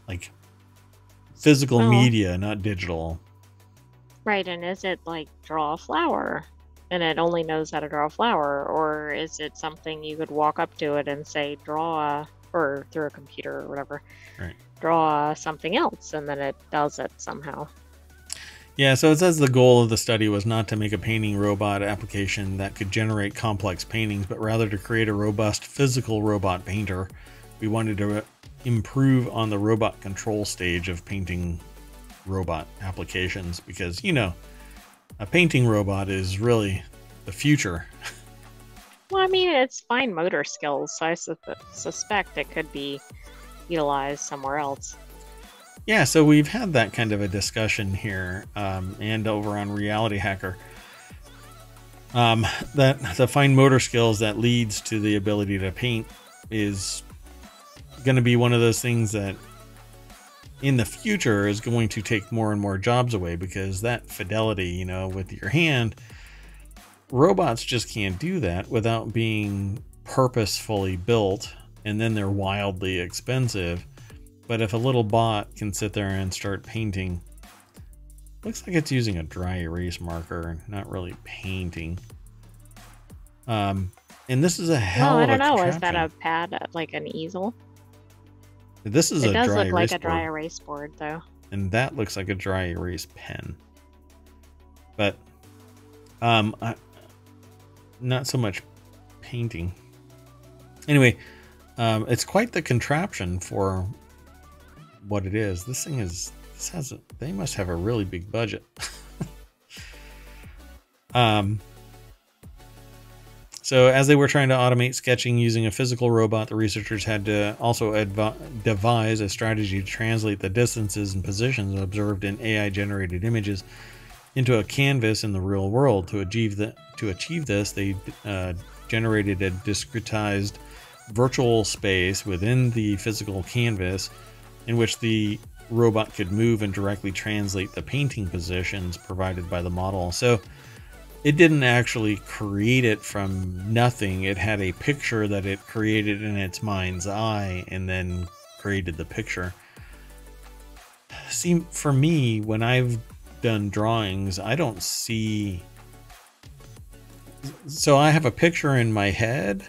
like physical Well- media, not digital. Right, and is it like draw a flower and it only knows how to draw a flower, or is it something you could walk up to it and say, draw, or through a computer or whatever, Right. draw something else, and then it does it somehow? Yeah, so it says the goal of the study was not to make a painting robot application that could generate complex paintings, but rather to create a robust physical robot painter. We wanted to uh, improve on the robot control stage of painting robot applications because, you know, a painting robot is really the future. Well, I mean, it's fine motor skills, so I su- suspect it could be utilized somewhere else. Yeah, so we've had that kind of a discussion here, um, and over on Reality Hacker. Um, that the fine motor skills that leads to the ability to paint is going to be one of those things that, in the future, is going to take more and more jobs away because that fidelity, you know, with your hand, robots just can't do that without being purposefully built, and then they're wildly expensive. But if a little bot can sit there and start painting, looks like it's using a dry erase marker, not really painting. Um, and this is a hell Oh, I don't know. Is that a pad, like an easel? This is It a does dry look like a dry board, erase board, though. and that looks like a dry erase pen. But, um, I, not so much painting. Anyway, um, it's quite the contraption for what it is. This thing is this has a, they must have a really big budget. [laughs] um so as they were trying to automate sketching using a physical robot, the researchers had to also devise a strategy to translate the distances and positions observed in AI generated images into a canvas in the real world. To achieve the, to achieve this, they uh, generated a discretized virtual space within the physical canvas in which the robot could move and directly translate the painting positions provided by the model. So it didn't actually create it from nothing. It had a picture that it created in its mind's eye and then created the picture. See, for me, when I've done drawings, I don't see. So I have a picture in my head,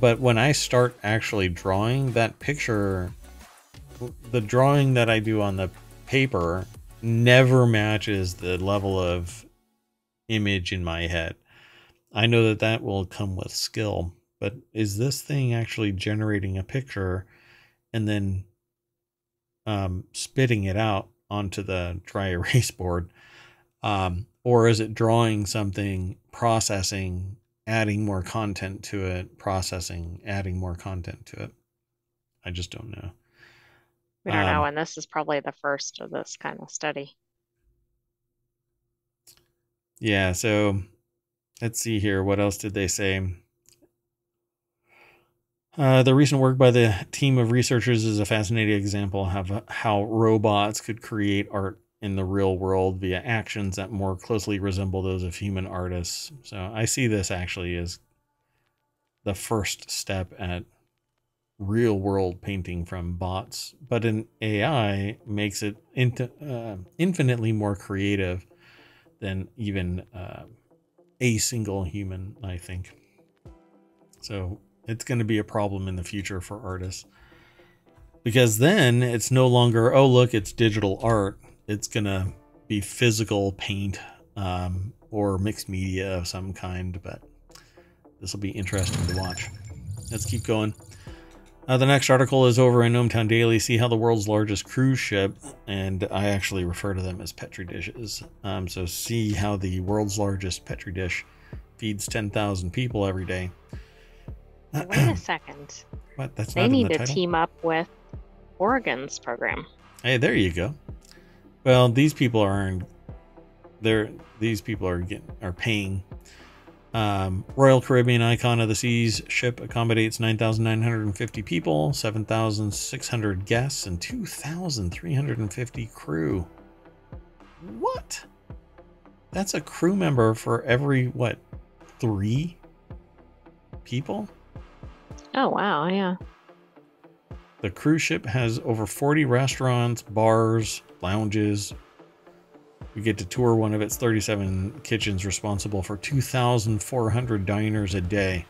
but when I start actually drawing, that picture the drawing that I do on the paper never matches the level of image in my head. I know that that will come with skill, but is this thing actually generating a picture and then um, spitting it out onto the dry [laughs] erase board? Um, or is it drawing something, processing, adding more content to it, processing, adding more content to it? I just don't know. We don't know, Um, and this is probably the first of this kind of study. Yeah, so let's see here. What else did they say? Uh, the recent work by the team of researchers is a fascinating example of how robots could create art in the real world via actions that more closely resemble those of human artists. So I see this actually as the first step at real world painting from bots, but an AI makes it int- uh, infinitely more creative than even uh, a single human, I think. So it's going to be a problem in the future for artists. Because then it's no longer, oh, look, it's digital art. It's going to be physical paint um, or mixed media of some kind. But this will be interesting to watch. Let's keep going. Uh, the next article is over in ohmTown Daily. See how the world's largest cruise ship, and I actually refer to them as Petri dishes. Um, so see how the world's largest Petri dish feeds 10,000 people every day. Wait a second. [clears throat] What? That's They not need the to title? team up with Oregon's program. Hey, there you go. Well, these people aren't. They're these people are getting are paying. Um, Royal Caribbean Icon of the Seas ship accommodates 9,950 people, 7,600 guests, and 2,350 crew. What? That's a crew member for every what? Three people? Oh wow, yeah. The cruise ship has over 40 restaurants, bars, lounges. We get to tour one of its 37 kitchens responsible for 2,400 diners a day.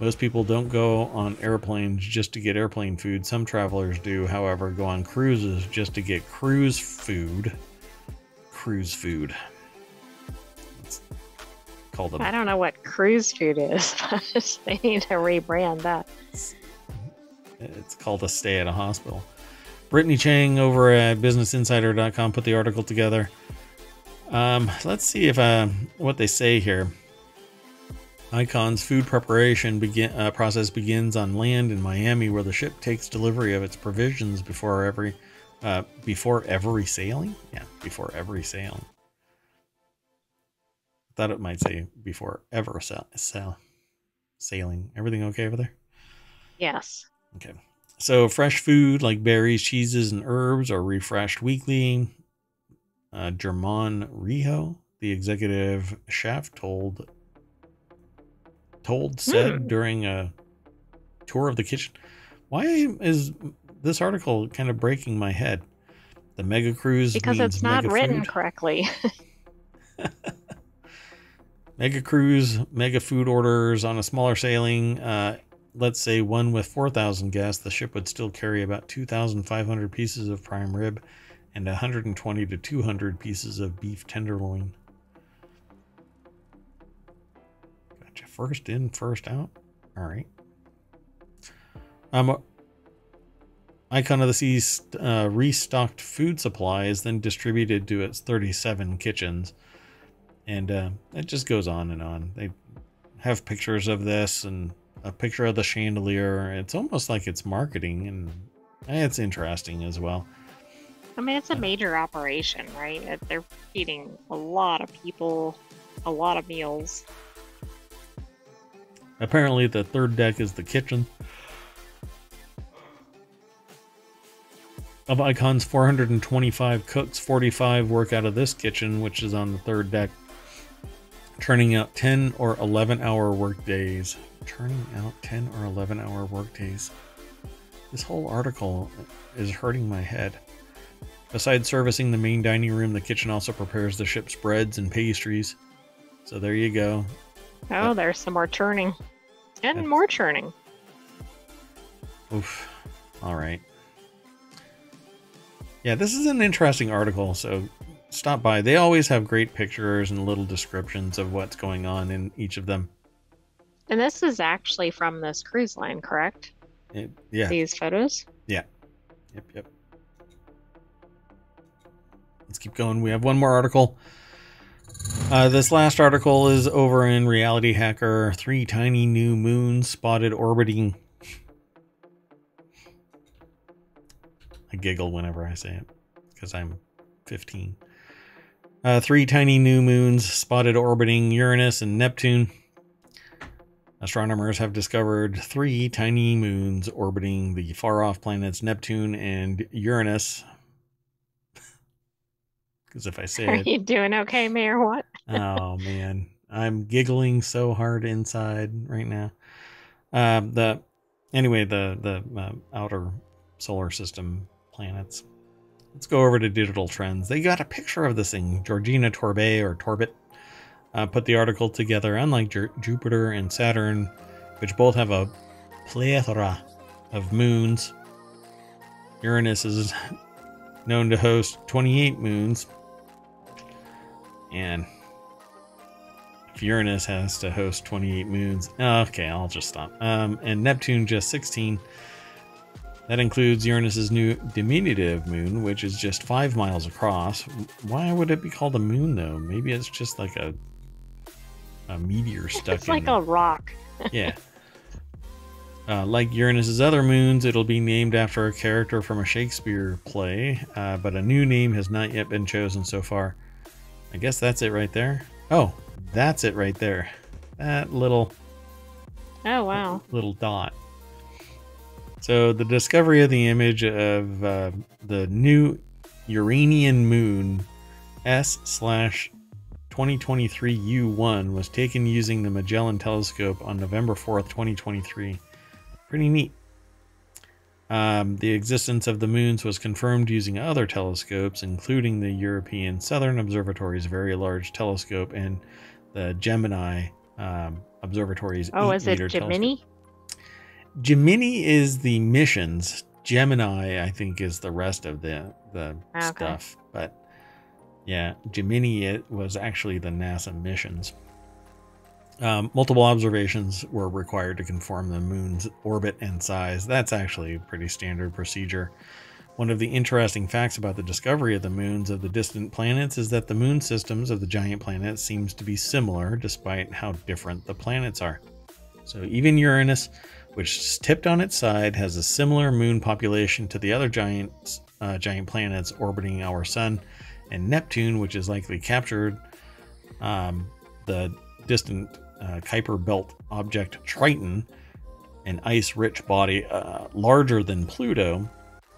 Most people don't go on airplanes just to get airplane food. Some travelers do, however, go on cruises just to get cruise food. Cruise food. It's called I a don't know what cruise food is, [laughs] but they need to rebrand that. It's called a stay at a hospital. Brittany Chang over at BusinessInsider.com put the article together. Um, let's see if uh, what they say here. Icon's food preparation begin, uh, process begins on land in Miami, where the ship takes delivery of its provisions before every uh, before every sailing. Yeah, before every sailing. Thought it might say before ever sail, sail, sailing. Everything okay over there? Yes. Okay. So fresh food like berries, cheeses, and herbs are refreshed weekly. Uh, German Riho, the executive chef, told told said Hmm. during a tour of the kitchen. Why is this article kind of breaking my head? The mega cruise Because it's not written food? correctly. [laughs] Mega cruise, mega food orders on a smaller sailing. Uh, let's say one with 4,000 guests, the ship would still carry about 2,500 pieces of prime rib and 120 to 200 pieces of beef tenderloin. Gotcha. First in, first out. All right. Um, Icon of the Sea's uh, restocked food supplies, then distributed to its 37 kitchens and uh, it just goes on and on. They have pictures of this and a picture of the chandelier. It's almost like it's marketing, and it's interesting as well. I mean, it's a major operation, right? They're feeding a lot of people, a lot of meals. Apparently, the third deck is the kitchen. Of Icon's 425 cooks, 45 work out of this kitchen, which is on the third deck, turning out 10 or 11 hour work days. Turning out 10 or 11 hour work days. This whole article is hurting my head. Besides servicing the main dining room, the kitchen also prepares the ship's breads and pastries. So there you go. Oh, But- there's some more churning. And more churning. Oof. All right. Yeah, this is an interesting article, so stop by. They always have great pictures and little descriptions of what's going on in each of them. And this is actually from this cruise line, correct? It- yeah. These photos? Yeah. Yep, yep. Let's keep going. We have one more article. Uh, this last article is over in Reality Hacker. Three tiny new moons spotted orbiting. I giggle whenever I say it because I'm 15. Uh, three tiny new moons spotted orbiting Uranus and Neptune. Astronomers have discovered three tiny moons orbiting the far off planets Neptune and Uranus. Because if I say [laughs] Are it, you doing okay, Mayor? What? oh man, I'm giggling so hard inside right now. Uh, the anyway, the the uh, outer solar system planets. Let's go over to digital trends. They got a picture of this thing. Georgina Torbay or Torbit uh, put the article together. Unlike Ju- Jupiter and Saturn, which both have a plethora of moons, Uranus is [laughs] known to host 28 moons. And if Uranus has to host 28 moons, okay, I'll just stop. Um, and Neptune just 16. That includes Uranus's new diminutive moon, which is just five miles across. Why would it be called a moon, though? Maybe it's just like a a meteor stuck It's in. like a rock. [laughs] yeah. [laughs] Uh, like Uranus's other moons, it'll be named after a character from a Shakespeare play, uh, but a new name has not yet been chosen so far. I guess that's it right there. Oh, that's it right there. That little Oh wow. little dot. So the discovery of the image of uh, the new Uranian moon S slash 2023 U1 was taken using the Magellan telescope on November 4th, 2023. Pretty neat. Um, the existence of the moons was confirmed using other telescopes, including the European Southern Observatory's Very Large Telescope and the Gemini um, Observatory's Oh, 8 is it meter telescope. Gemini? Gemini is the missions. Gemini, I think, is the rest of the the Okay. stuff. But yeah, Gemini it was actually the NASA missions. Um, multiple observations were required to confirm the moon's orbit and size. That's actually a pretty standard procedure. One of the interesting facts about the discovery of the moons of the distant planets is that the moon systems of the giant planets seems to be similar despite how different the planets are. So even Uranus, which is tipped on its side, has a similar moon population to the other giant uh, giant planets orbiting our sun, and Neptune, which is likely captured um, the distant uh, Kuiper Belt object Triton, an ice-rich body uh, larger than Pluto,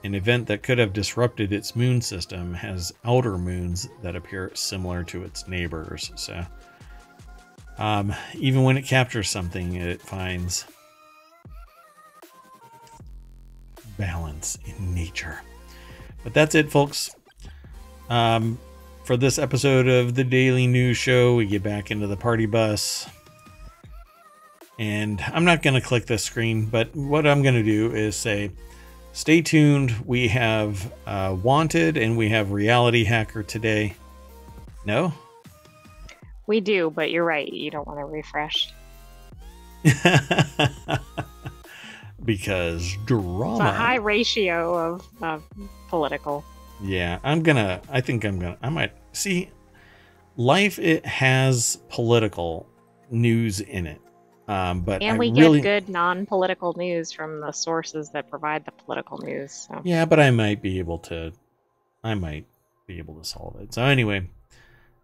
an event that could have disrupted its moon system, has outer moons that appear similar to its neighbors. So. Um, even when it captures something, it finds balance in nature. But that's it, folks. Um, for this episode of the Daily News Show, we get back into the party bus. And I'm not going to click this screen, but what I'm going to do is say, stay tuned. We have uh, Wanted and we have Reality Hacker today. No? We do, but you're right. You don't want to refresh. [laughs] because It's drama. a high ratio of, of political. Yeah, I'm gonna. I think I'm gonna. I might see. Life it has political news in it, um, but And I we really, get good non political news from the sources that provide the political news. So yeah, but I might be able to. I might be able to solve it. So anyway,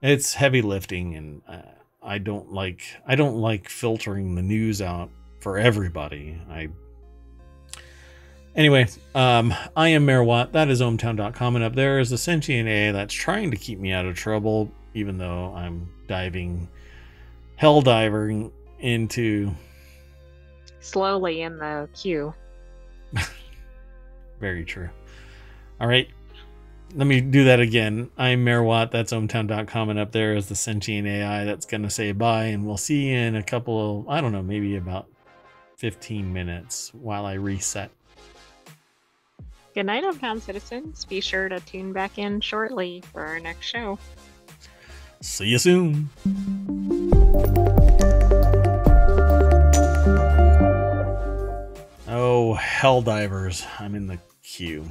it's heavy lifting, and uh, I don't like. I don't like filtering the news out for everybody. I Anyway, um, I am Mayor Watt. That is ohmtown.com. And up there is the sentient AI that's trying to keep me out of trouble, even though I'm diving, hell diving into slowly in the queue. [laughs] very true. All right. Let me do that again. I'm Mayor Watt. That's ohmtown.com. And up there is the sentient AI that's going to say bye. And we'll see you in a couple of, I don't know, maybe about 15 minutes while I reset. Good night, ohmTown citizens. Be sure to tune back in shortly for our next show. See you soon. Oh, Helldivers. I'm in the queue.